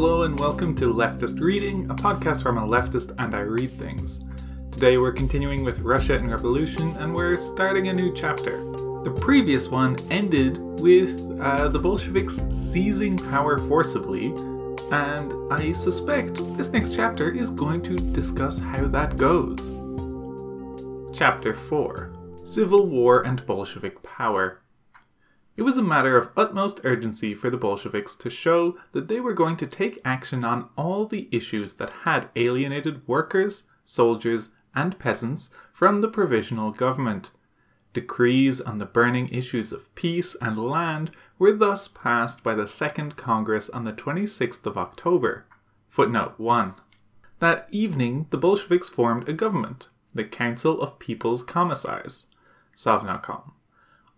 Hello and welcome to Leftist Reading, a podcast where I'm a leftist and I read things. Today we're continuing with Russia in Revolution and we're starting a new chapter. The previous one ended with uh, the Bolsheviks seizing power forcibly, and I suspect this next chapter is going to discuss how that goes. Chapter 4 Civil War and Bolshevik Power. It was a matter of utmost urgency for the Bolsheviks to show that they were going to take action on all the issues that had alienated workers, soldiers, and peasants from the provisional government. Decrees on the burning issues of peace and land were thus passed by the Second Congress on the 26th of October. Footnote 1. That evening, the Bolsheviks formed a government, the Council of People's Commissars, Sovnarkom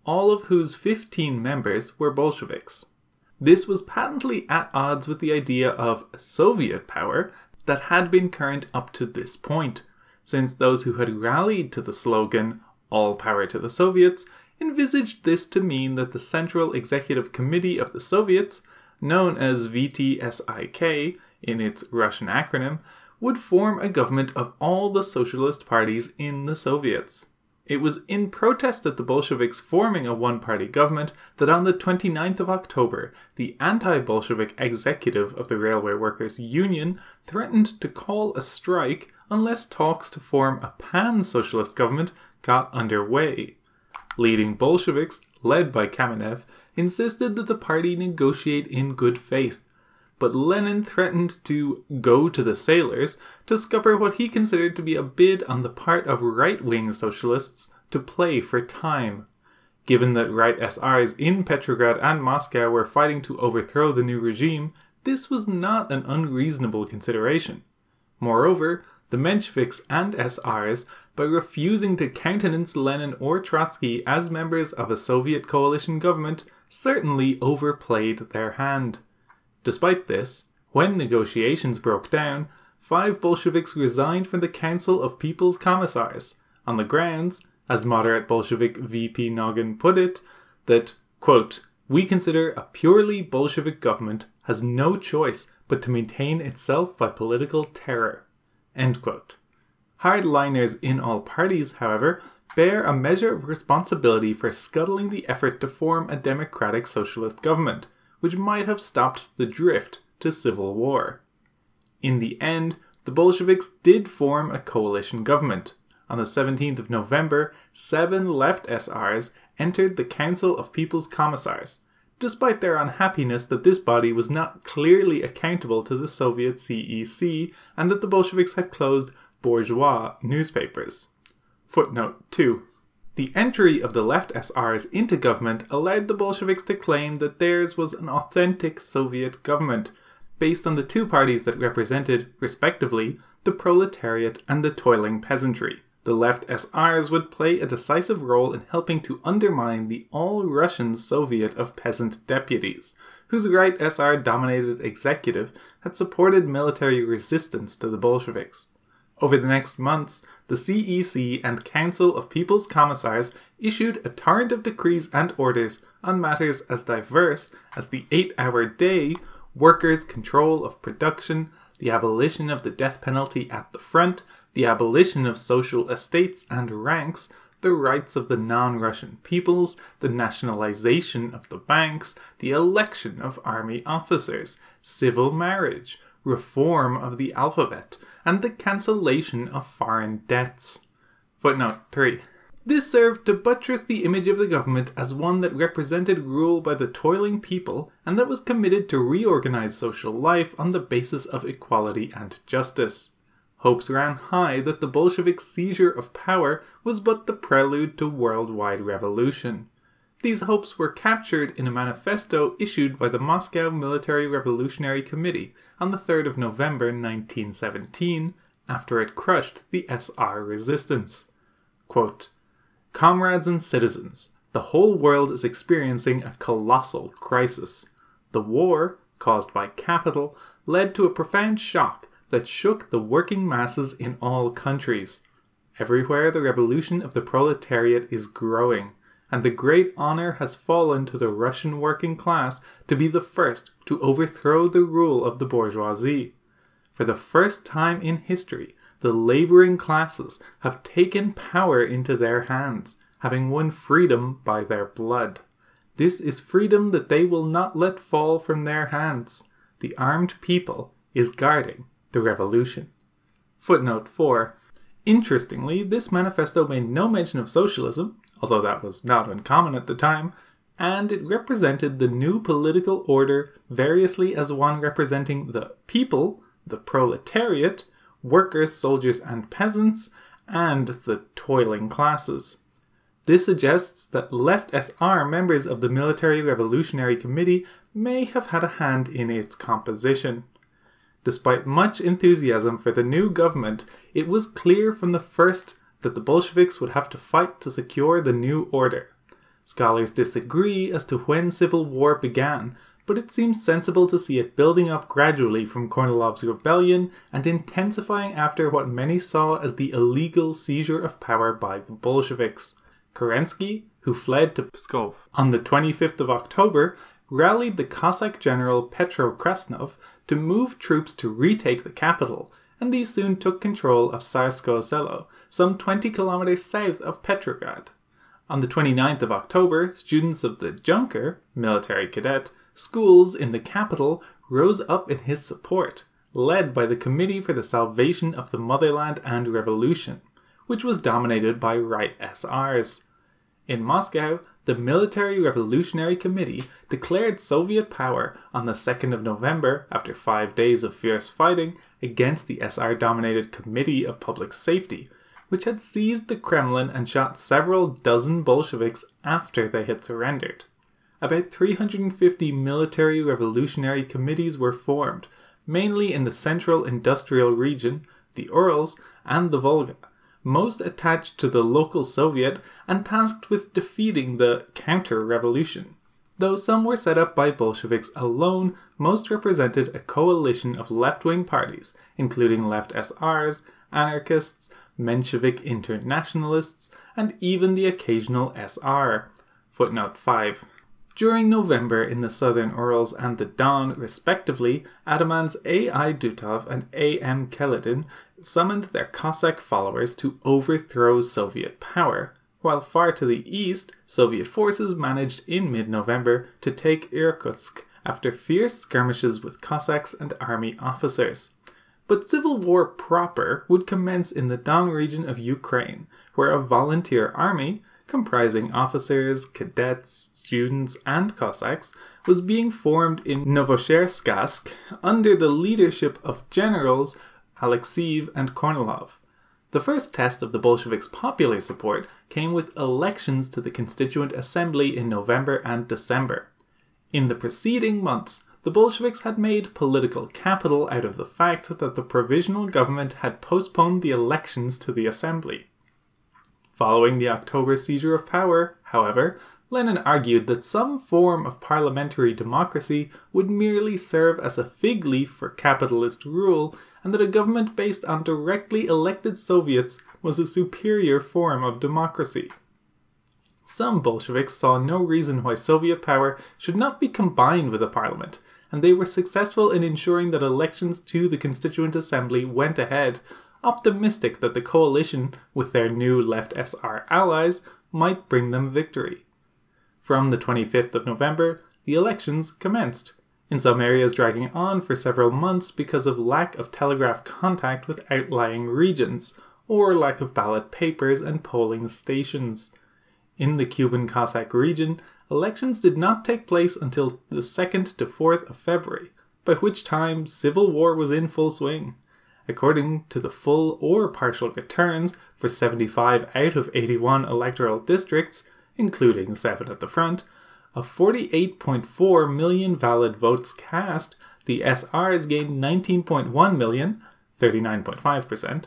all of whose 15 members were Bolsheviks. This was patently at odds with the idea of Soviet power that had been current up to this point, since those who had rallied to the slogan, All Power to the Soviets, envisaged this to mean that the Central Executive Committee of the Soviets, known as VTSIK in its Russian acronym, would form a government of all the socialist parties in the Soviets. It was in protest at the Bolsheviks forming a one party government that on the 29th of October, the anti Bolshevik executive of the Railway Workers' Union threatened to call a strike unless talks to form a pan socialist government got underway. Leading Bolsheviks, led by Kamenev, insisted that the party negotiate in good faith but Lenin threatened to go to the sailors to scupper what he considered to be a bid on the part of right wing socialists to play for time. Given that right SRs in Petrograd and Moscow were fighting to overthrow the new regime, this was not an unreasonable consideration. Moreover, the Mensheviks and SRs, by refusing to countenance Lenin or Trotsky as members of a Soviet coalition government, certainly overplayed their hand. Despite this, when negotiations broke down, five Bolsheviks resigned from the Council of People's Commissars on the grounds, as moderate Bolshevik VP Nogin put it, that, quote, we consider a purely Bolshevik government has no choice but to maintain itself by political terror. End quote. Hardliners in all parties, however, bear a measure of responsibility for scuttling the effort to form a democratic socialist government, which might have stopped the drift to civil war. In the end, the Bolsheviks did form a coalition government. On the 17th of November, seven left SRs entered the Council of People's Commissars, despite their unhappiness that this body was not clearly accountable to the Soviet CEC and that the Bolsheviks had closed bourgeois newspapers. Footnote 2 the entry of the left SRs into government allowed the Bolsheviks to claim that theirs was an authentic Soviet government, based on the two parties that represented, respectively, the proletariat and the toiling peasantry. The left SRs would play a decisive role in helping to undermine the all Russian Soviet of peasant deputies, whose right SR dominated executive had supported military resistance to the Bolsheviks. Over the next months, the CEC and Council of People's Commissars issued a torrent of decrees and orders on matters as diverse as the eight hour day, workers' control of production, the abolition of the death penalty at the front, the abolition of social estates and ranks, the rights of the non Russian peoples, the nationalization of the banks, the election of army officers, civil marriage, reform of the alphabet, and the cancellation of foreign debts. Footnote 3. This served to buttress the image of the government as one that represented rule by the toiling people and that was committed to reorganize social life on the basis of equality and justice. Hopes ran high that the Bolshevik seizure of power was but the prelude to worldwide revolution. These hopes were captured in a manifesto issued by the Moscow Military Revolutionary Committee on the 3rd of November 1917 after it crushed the SR resistance. Quote, Comrades and citizens, the whole world is experiencing a colossal crisis. The war, caused by capital, led to a profound shock that shook the working masses in all countries. Everywhere the revolution of the proletariat is growing and the great honor has fallen to the Russian working class to be the first to overthrow the rule of the bourgeoisie. For the first time in history, the laboring classes have taken power into their hands, having won freedom by their blood. This is freedom that they will not let fall from their hands. The armed people is guarding the revolution. Footnote 4. Interestingly, this manifesto made no mention of socialism, although that was not uncommon at the time, and it represented the new political order variously as one representing the people, the proletariat, workers, soldiers, and peasants, and the toiling classes. This suggests that left SR members of the Military Revolutionary Committee may have had a hand in its composition. Despite much enthusiasm for the new government, it was clear from the first that the Bolsheviks would have to fight to secure the new order. Scholars disagree as to when civil war began, but it seems sensible to see it building up gradually from Kornilov's rebellion and intensifying after what many saw as the illegal seizure of power by the Bolsheviks. Kerensky, who fled to Pskov on the 25th of October, rallied the Cossack general Petro Krasnov to move troops to retake the capital, and these soon took control of Tsarskoe Selo, some 20 kilometers south of Petrograd. On the 29th of October, students of the Junker, military cadet, schools in the capital rose up in his support, led by the Committee for the Salvation of the Motherland and Revolution, which was dominated by right SRs. In Moscow, the Military Revolutionary Committee declared Soviet power on the 2nd of November after five days of fierce fighting against the SR dominated Committee of Public Safety, which had seized the Kremlin and shot several dozen Bolsheviks after they had surrendered. About 350 military revolutionary committees were formed, mainly in the central industrial region, the Urals, and the Volga most attached to the local Soviet and tasked with defeating the counter revolution. Though some were set up by Bolsheviks alone, most represented a coalition of left wing parties, including left SRs, anarchists, Menshevik internationalists, and even the occasional SR. Footnote 5. During November in the southern Urals and the Don, respectively, Atamans A.I. Dutov and A.M. Kaledin summoned their Cossack followers to overthrow Soviet power, while far to the east, Soviet forces managed in mid November to take Irkutsk after fierce skirmishes with Cossacks and army officers. But civil war proper would commence in the Don region of Ukraine, where a volunteer army, comprising officers, cadets, students, and Cossacks, was being formed in Novocherkassk under the leadership of generals Alexeyev, and Kornilov. The first test of the Bolsheviks' popular support came with elections to the Constituent Assembly in November and December. In the preceding months, the Bolsheviks had made political capital out of the fact that the provisional government had postponed the elections to the assembly. Following the October seizure of power, however, Lenin argued that some form of parliamentary democracy would merely serve as a fig leaf for capitalist rule and that a government based on directly elected Soviets was a superior form of democracy. Some Bolsheviks saw no reason why Soviet power should not be combined with a parliament, and they were successful in ensuring that elections to the Constituent Assembly went ahead, optimistic that the coalition with their new left SR allies might bring them victory. From the 25th of November, the elections commenced in some areas dragging on for several months because of lack of telegraph contact with outlying regions, or lack of ballot papers and polling stations. In the Kuban Cossack region, elections did not take place until the 2nd to 4th of February, by which time civil war was in full swing. According to the full or partial returns for 75 out of 81 electoral districts, including 7 at the front, of 48.4 million valid votes cast, the SRs gained 19.1 million, 39.5%,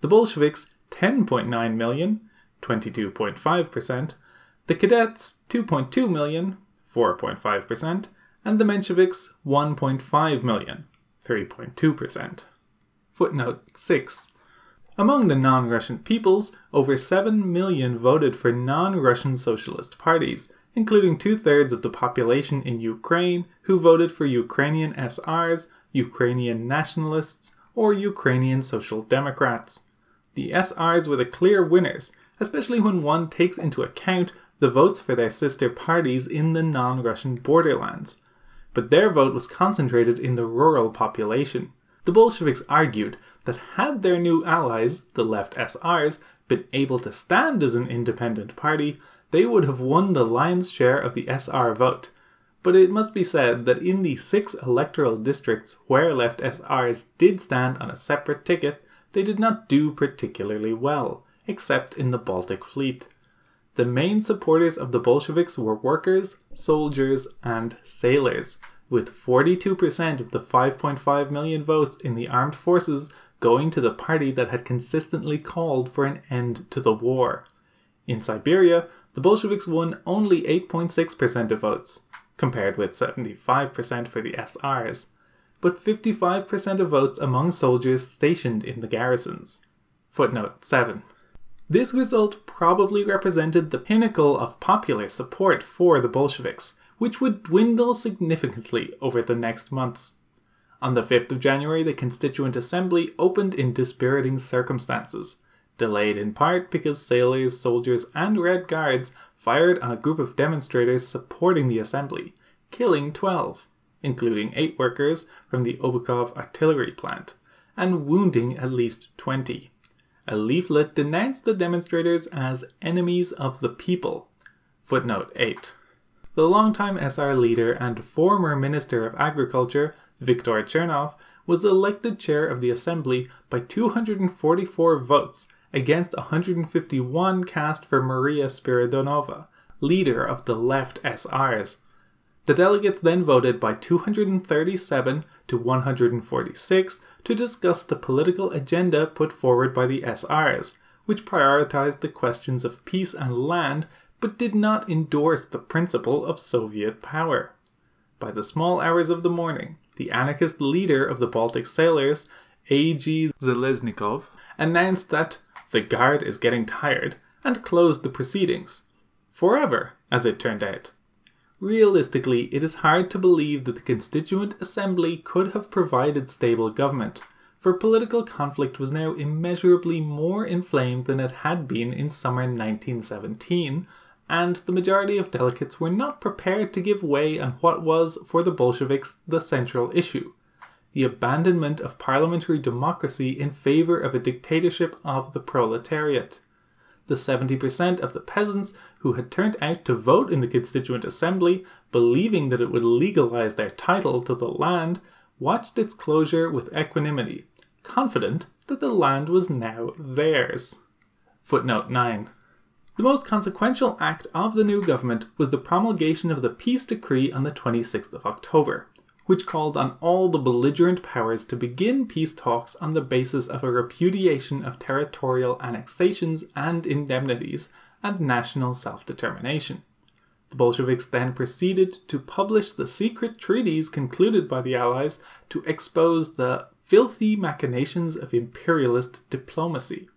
the Bolsheviks 10.9 million, 22.5%, the Cadets 2.2 million, 4.5%, and the Mensheviks 1.5 million, 3.2%. Footnote 6. Among the non Russian peoples, over 7 million voted for non Russian socialist parties, including two thirds of the population in Ukraine who voted for Ukrainian SRs, Ukrainian nationalists, or Ukrainian Social Democrats. The SRs were the clear winners, especially when one takes into account the votes for their sister parties in the non Russian borderlands. But their vote was concentrated in the rural population. The Bolsheviks argued that had their new allies, the left SRs, been able to stand as an independent party, they would have won the lion's share of the SR vote. But it must be said that in the six electoral districts where left SRs did stand on a separate ticket, they did not do particularly well, except in the Baltic Fleet. The main supporters of the Bolsheviks were workers, soldiers, and sailors, with 42% of the 5.5 million votes in the armed forces going to the party that had consistently called for an end to the war. In Siberia, the Bolsheviks won only 8.6% of votes, compared with 75% for the SRs but 55% of votes among soldiers stationed in the garrisons. Footnote 7. This result probably represented the pinnacle of popular support for the Bolsheviks, which would dwindle significantly over the next months. On the 5th of January, the Constituent Assembly opened in dispiriting circumstances, delayed in part because sailors, soldiers, and Red Guards fired on a group of demonstrators supporting the assembly, killing 12 including eight workers from the Obukhov artillery plant, and wounding at least 20. A leaflet denounced the demonstrators as enemies of the people. Footnote 8. The longtime SR leader and former Minister of Agriculture, Viktor Chernov, was elected chair of the assembly by 244 votes against 151 cast for Maria Spiridonova, leader of the left SRs. The delegates then voted by 237 to 146 to discuss the political agenda put forward by the SRs, which prioritized the questions of peace and land but did not endorse the principle of Soviet power. By the small hours of the morning, the anarchist leader of the Baltic sailors, A.G. Zheleznikov, announced that the guard is getting tired and closed the proceedings. Forever, as it turned out. Realistically, it is hard to believe that the Constituent Assembly could have provided stable government, for political conflict was now immeasurably more inflamed than it had been in summer 1917, and the majority of delegates were not prepared to give way on what was, for the Bolsheviks, the central issue the abandonment of parliamentary democracy in favour of a dictatorship of the proletariat the 70% of the peasants who had turned out to vote in the Constituent Assembly, believing that it would legalize their title to the land, watched its closure with equanimity, confident that the land was now theirs. Footnote 9. The most consequential act of the new government was the promulgation of the peace decree on the 26th of October which called on all the belligerent powers to begin peace talks on the basis of a repudiation of territorial annexations and indemnities and national self determination. The Bolsheviks then proceeded to publish the secret treaties concluded by the Allies to expose the filthy machinations of imperialist diplomacy.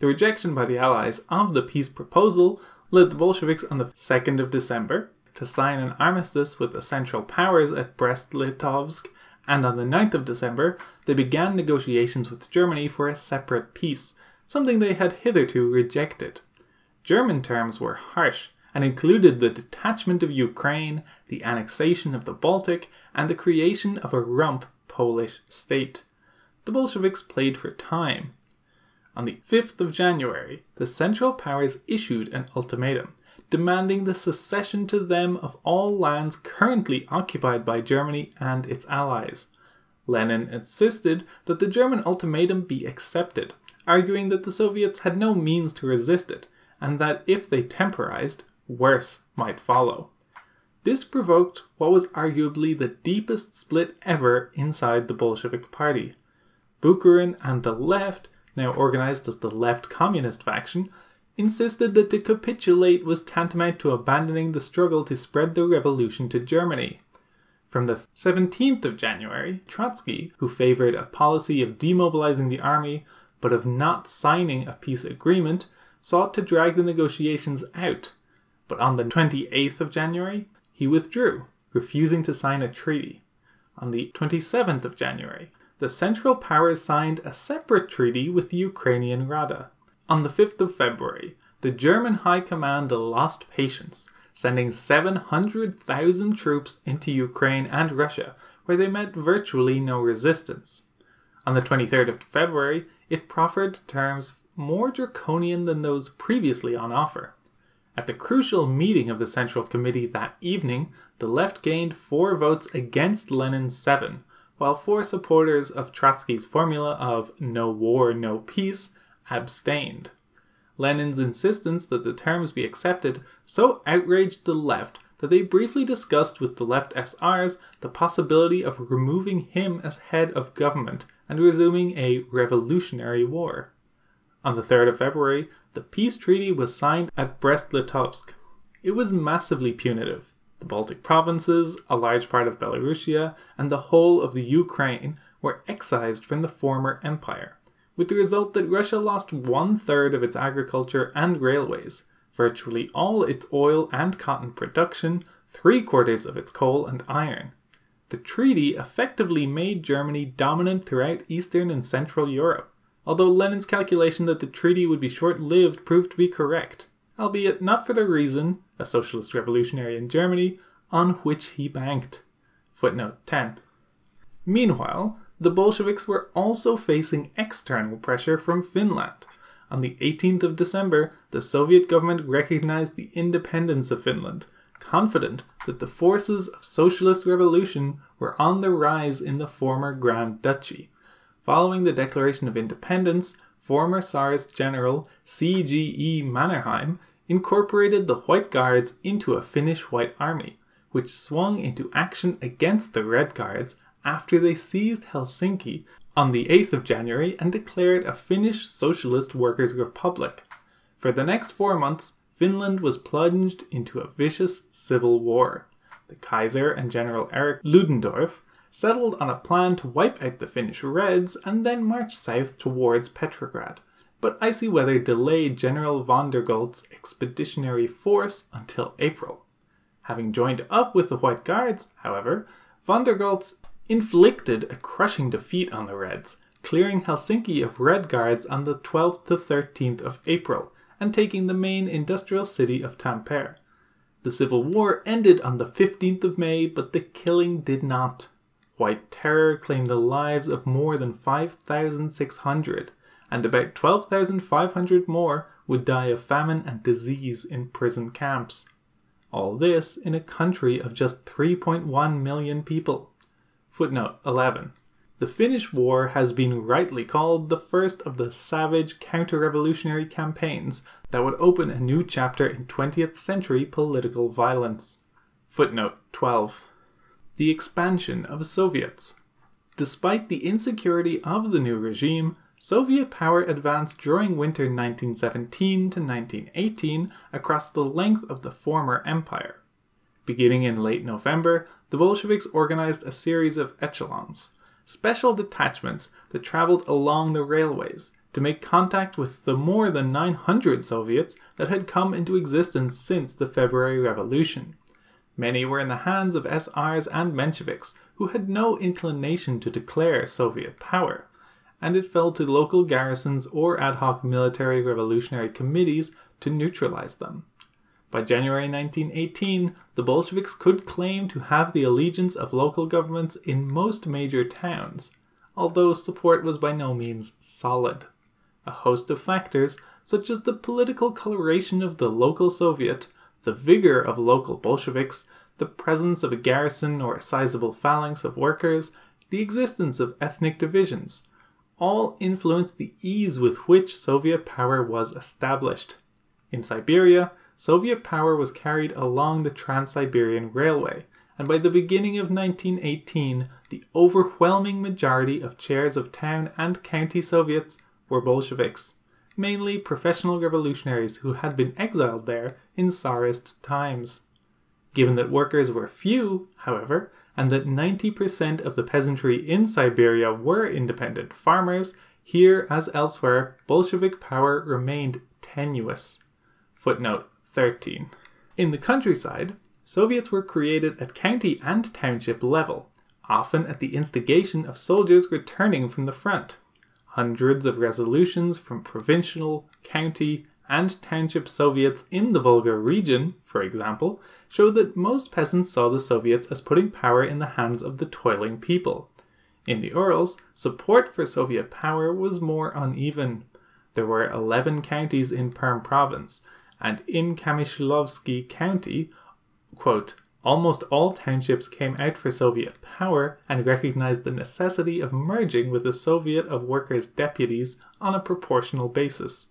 The rejection by the Allies of the peace proposal led the Bolsheviks on the 2nd of December to sign an armistice with the Central Powers at Brest-Litovsk, and on the 9th of December, they began negotiations with Germany for a separate peace, something they had hitherto rejected. German terms were harsh and included the detachment of Ukraine, the annexation of the Baltic, and the creation of a rump Polish state. The Bolsheviks played for time. On the 5th of January, the Central Powers issued an ultimatum demanding the cession to them of all lands currently occupied by Germany and its allies. Lenin insisted that the German ultimatum be accepted, arguing that the Soviets had no means to resist it, and that if they temporized, worse might follow. This provoked what was arguably the deepest split ever inside the Bolshevik Party. Bukharin and the left, now organized as the Left Communist faction, insisted that to capitulate was tantamount to abandoning the struggle to spread the revolution to Germany. From the 17th of January, Trotsky, who favoured a policy of demobilizing the army, but of not signing a peace agreement, sought to drag the negotiations out. But on the 28th of January, he withdrew, refusing to sign a treaty. On the 27th of January, the Central Powers signed a separate treaty with the Ukrainian Rada. On the 5th of February, the German High Command lost patience, sending 700,000 troops into Ukraine and Russia, where they met virtually no resistance. On the 23rd of February, it proffered terms more draconian than those previously on offer. At the crucial meeting of the Central Committee that evening, the left gained four votes against Lenin's seven, while four supporters of Trotsky's formula of no war, no peace abstained. Lenin's insistence that the terms be accepted so outraged the left that they briefly discussed with the left SRs the possibility of removing him as head of government and resuming a revolutionary war. On the 3rd of February, the peace treaty was signed at Brest-Litovsk. It was massively punitive. The Baltic provinces, a large part of Belarusia, and the whole of the Ukraine were excised from the former empire with the result that Russia lost one third of its agriculture and railways, virtually all its oil and cotton production, three quarters of its coal and iron. The treaty effectively made Germany dominant throughout Eastern and Central Europe, although Lenin's calculation that the treaty would be short lived proved to be correct, albeit not for the reason, a socialist revolutionary in Germany, on which he banked. Footnote 10. Meanwhile, the Bolsheviks were also facing external pressure from Finland. On the 18th of December, the Soviet government recognized the independence of Finland, confident that the forces of socialist revolution were on the rise in the former Grand Duchy. Following the declaration of independence, former Tsarist general C.G.E. Mannerheim incorporated the White Guards into a Finnish White Army, which swung into action against the Red Guards after they seized Helsinki on the 8th of January and declared a Finnish Socialist Workers' Republic. For the next four months, Finland was plunged into a vicious civil war. The Kaiser and General Erich Ludendorff settled on a plan to wipe out the Finnish Reds and then march south towards Petrograd. But icy weather delayed General von der Goltz's expeditionary force until April. Having joined up with the White Guards, however, von der Goltz inflicted a crushing defeat on the Reds, clearing Helsinki of Red Guards on the 12th to 13th of April and taking the main industrial city of Tampere. The civil war ended on the 15th of May, but the killing did not. White terror claimed the lives of more than 5,600, and about 12,500 more would die of famine and disease in prison camps. All this in a country of just 3.1 million people. Footnote 11. The Finnish War has been rightly called the first of the savage counter revolutionary campaigns that would open a new chapter in 20th century political violence. Footnote 12. The expansion of Soviets. Despite the insecurity of the new regime, Soviet power advanced during winter 1917 to 1918 across the length of the former empire. Beginning in late November, the Bolsheviks organized a series of echelons, special detachments that traveled along the railways to make contact with the more than 900 Soviets that had come into existence since the February Revolution. Many were in the hands of SRs and Mensheviks who had no inclination to declare Soviet power, and it fell to local garrisons or ad hoc military revolutionary committees to neutralize them. By January 1918, the Bolsheviks could claim to have the allegiance of local governments in most major towns, although support was by no means solid. A host of factors, such as the political coloration of the local Soviet, the vigor of local Bolsheviks, the presence of a garrison or a sizable phalanx of workers, the existence of ethnic divisions, all influenced the ease with which Soviet power was established. In Siberia, Soviet power was carried along the Trans Siberian Railway, and by the beginning of 1918, the overwhelming majority of chairs of town and county Soviets were Bolsheviks, mainly professional revolutionaries who had been exiled there in Tsarist times. Given that workers were few, however, and that 90% of the peasantry in Siberia were independent farmers, Here, as elsewhere, Bolshevik power remained tenuous. Footnote 13. In the countryside, Soviets were created at county and township level, often at the instigation of soldiers returning from the front. Hundreds of resolutions from provincial, county, and township Soviets in the Volga region, for example, show that most peasants saw the Soviets as putting power in the hands of the toiling people. In the Urals, support for Soviet power was more uneven. There were 11 counties in Perm province, and in Kamishlovsky County, quote, almost all townships came out for Soviet power and recognized the necessity of merging with the Soviet of Workers' Deputies on a proportional basis.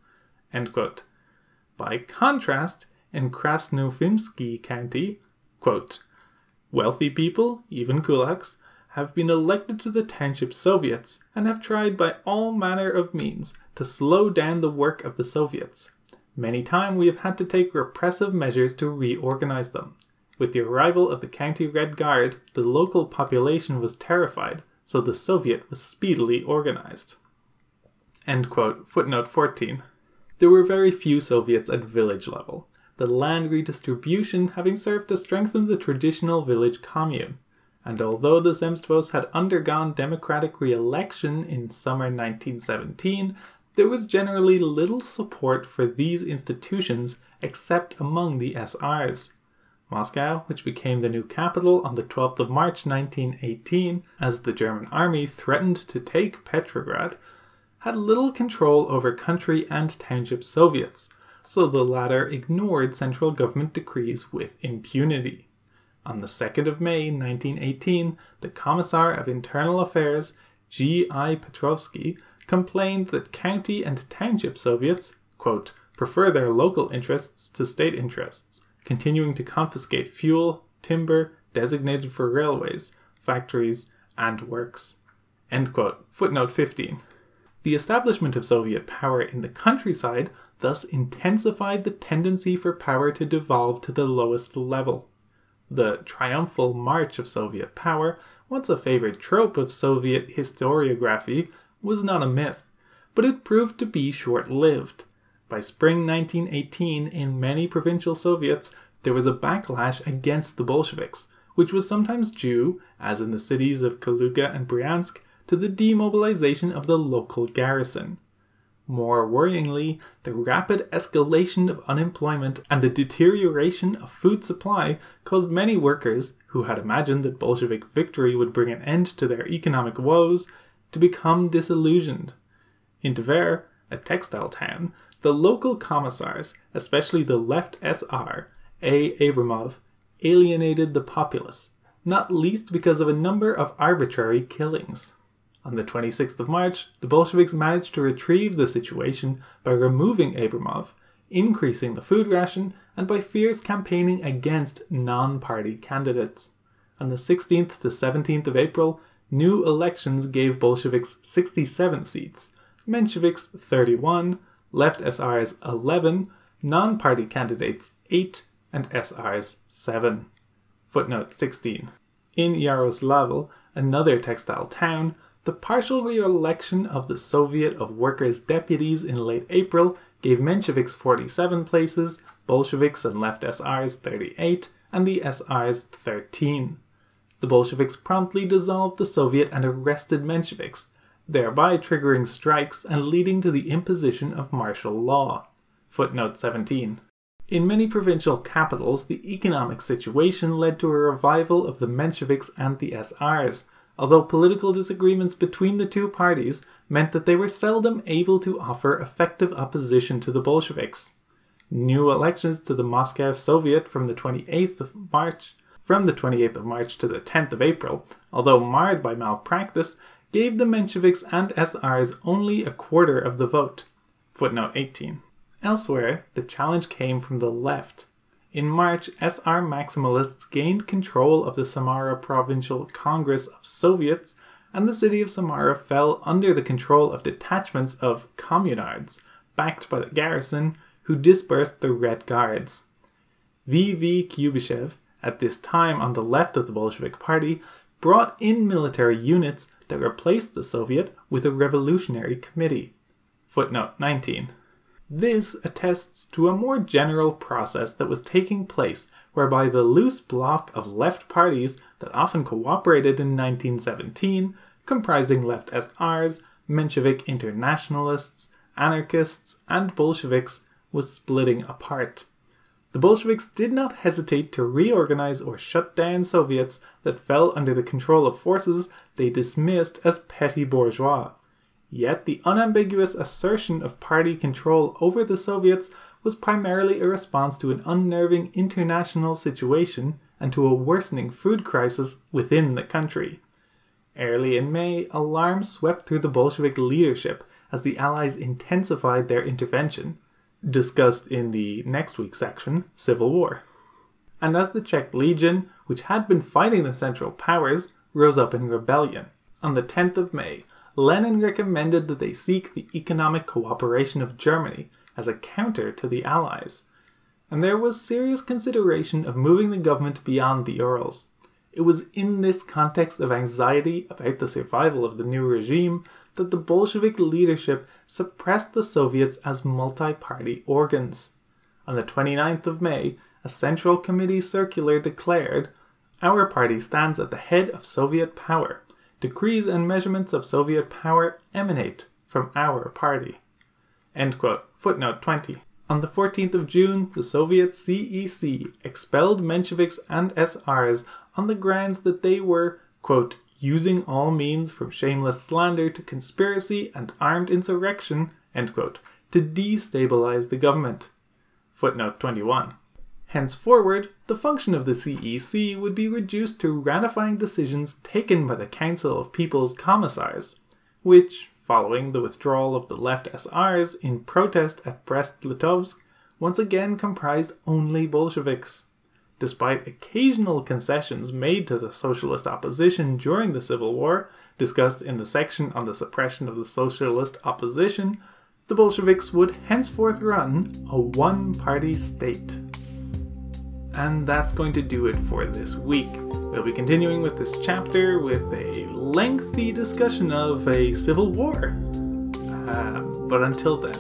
By contrast, in Krasnoufinsky County, quote, wealthy people, even kulaks, have been elected to the township Soviets and have tried by all manner of means to slow down the work of the Soviets. Many times we have had to take repressive measures to reorganize them. With the arrival of the County Red Guard, the local population was terrified, so the Soviet was speedily organized. Footnote 14. There were very few Soviets at village level, the land redistribution having served to strengthen the traditional village commune and although the Zemstvos had undergone democratic re election in summer 1917, there was generally little support for these institutions except among the SRs. Moscow, which became the new capital on the 12th of March 1918 as the German army threatened to take Petrograd, had little control over country and township Soviets, so the latter ignored central government decrees with impunity. On the 2nd of May 1918, the Commissar of Internal Affairs, G. I. Petrovsky, complained that county and township Soviets, quote, prefer their local interests to state interests, continuing to confiscate fuel, timber designated for railways, factories, and works. Footnote 15. The establishment of Soviet power in the countryside thus intensified the tendency for power to devolve to the lowest level. The triumphal march of Soviet power, once a favorite trope of Soviet historiography, was not a myth, but it proved to be short lived. By spring 1918, in many provincial Soviets, there was a backlash against the Bolsheviks, which was sometimes due, as in the cities of Kaluga and Bryansk, to the demobilization of the local garrison. More worryingly, the rapid escalation of unemployment and the deterioration of food supply caused many workers, who had imagined that Bolshevik victory would bring an end to their economic woes, to become disillusioned. In Tver, a textile town, the local commissars, especially the left SR, A. Abramov, alienated the populace, not least because of a number of arbitrary killings. On the 26th of March, the Bolsheviks managed to retrieve the situation by removing Abramov, increasing the food ration, and by fierce campaigning against non party candidates. On the 16th to 17th of April, new elections gave Bolsheviks 67 seats, Mensheviks 31, left SRs 11, non party candidates 8, and SRs 7. Footnote 16. In Yaroslavl, another textile town, the partial re election of the Soviet of Workers' Deputies in late April gave Mensheviks 47 places, Bolsheviks and left SRs 38, and the SRs 13. The Bolsheviks promptly dissolved the Soviet and arrested Mensheviks, thereby triggering strikes and leading to the imposition of martial law. Footnote 17. In many provincial capitals, the economic situation led to a revival of the Mensheviks and the SRs although political disagreements between the two parties meant that they were seldom able to offer effective opposition to the Bolsheviks. New elections to the Moscow Soviet from the 28th of March from the 28th of March to the 10th of April, although marred by malpractice, gave the Mensheviks and SRs only a quarter of the vote. Footnote 18. Elsewhere, the challenge came from the left, in March, SR Maximalists gained control of the Samara Provincial Congress of Soviets, and the city of Samara fell under the control of detachments of communards, backed by the garrison, who dispersed the Red Guards. V.V. Kuybyshev, at this time on the left of the Bolshevik Party, brought in military units that replaced the Soviet with a revolutionary committee. Footnote 19. This attests to a more general process that was taking place whereby the loose block of left parties that often cooperated in 1917, comprising left SRs, Menshevik internationalists, anarchists, and Bolsheviks, was splitting apart. The Bolsheviks did not hesitate to reorganize or shut down Soviets that fell under the control of forces they dismissed as petty bourgeois. Yet the unambiguous assertion of party control over the Soviets was primarily a response to an unnerving international situation and to a worsening food crisis within the country. Early in May, alarm swept through the Bolshevik leadership as the Allies intensified their intervention, discussed in the next week's section, Civil War. And as the Czech Legion, which had been fighting the Central Powers, rose up in rebellion. On the 10th of May, Lenin recommended that they seek the economic cooperation of Germany as a counter to the Allies. And there was serious consideration of moving the government beyond the Urals. It was in this context of anxiety about the survival of the new regime that the Bolshevik leadership suppressed the Soviets as multi party organs. On the 29th of May, a Central Committee circular declared Our party stands at the head of Soviet power decrees and measurements of Soviet power emanate from our party. Footnote 20. On the 14th of June, the Soviet CEC expelled Mensheviks and SRs on the grounds that they were, quote, using all means from shameless slander to conspiracy and armed insurrection, quote, to destabilize the government. Footnote 21. Henceforward, the function of the CEC would be reduced to ratifying decisions taken by the Council of People's Commissars, which, following the withdrawal of the left SRs in protest at Brest-Litovsk, once again comprised only Bolsheviks. Despite occasional concessions made to the socialist opposition during the Civil War, discussed in the section on the suppression of the socialist opposition, the Bolsheviks would henceforth run a one party state. And that's going to do it for this week. We'll be continuing with this chapter with a lengthy discussion of a civil war. Uh, but until then,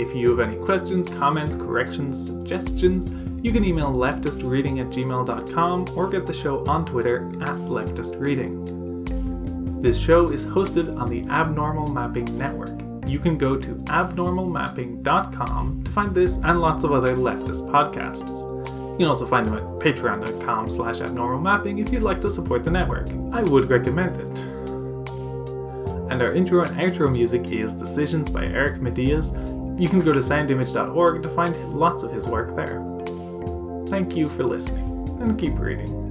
if you have any questions, comments, corrections, suggestions, you can email leftistreading at gmail.com or get the show on Twitter at leftistreading. This show is hosted on the Abnormal Mapping Network. You can go to abnormalmapping.com to find this and lots of other leftist podcasts. You can also find them at patreon.com slash abnormalmapping if you'd like to support the network. I would recommend it. And our intro and outro music is Decisions by Eric Matyas. You can go to soundimage.org to find lots of his work there. Thank you for listening, and keep reading.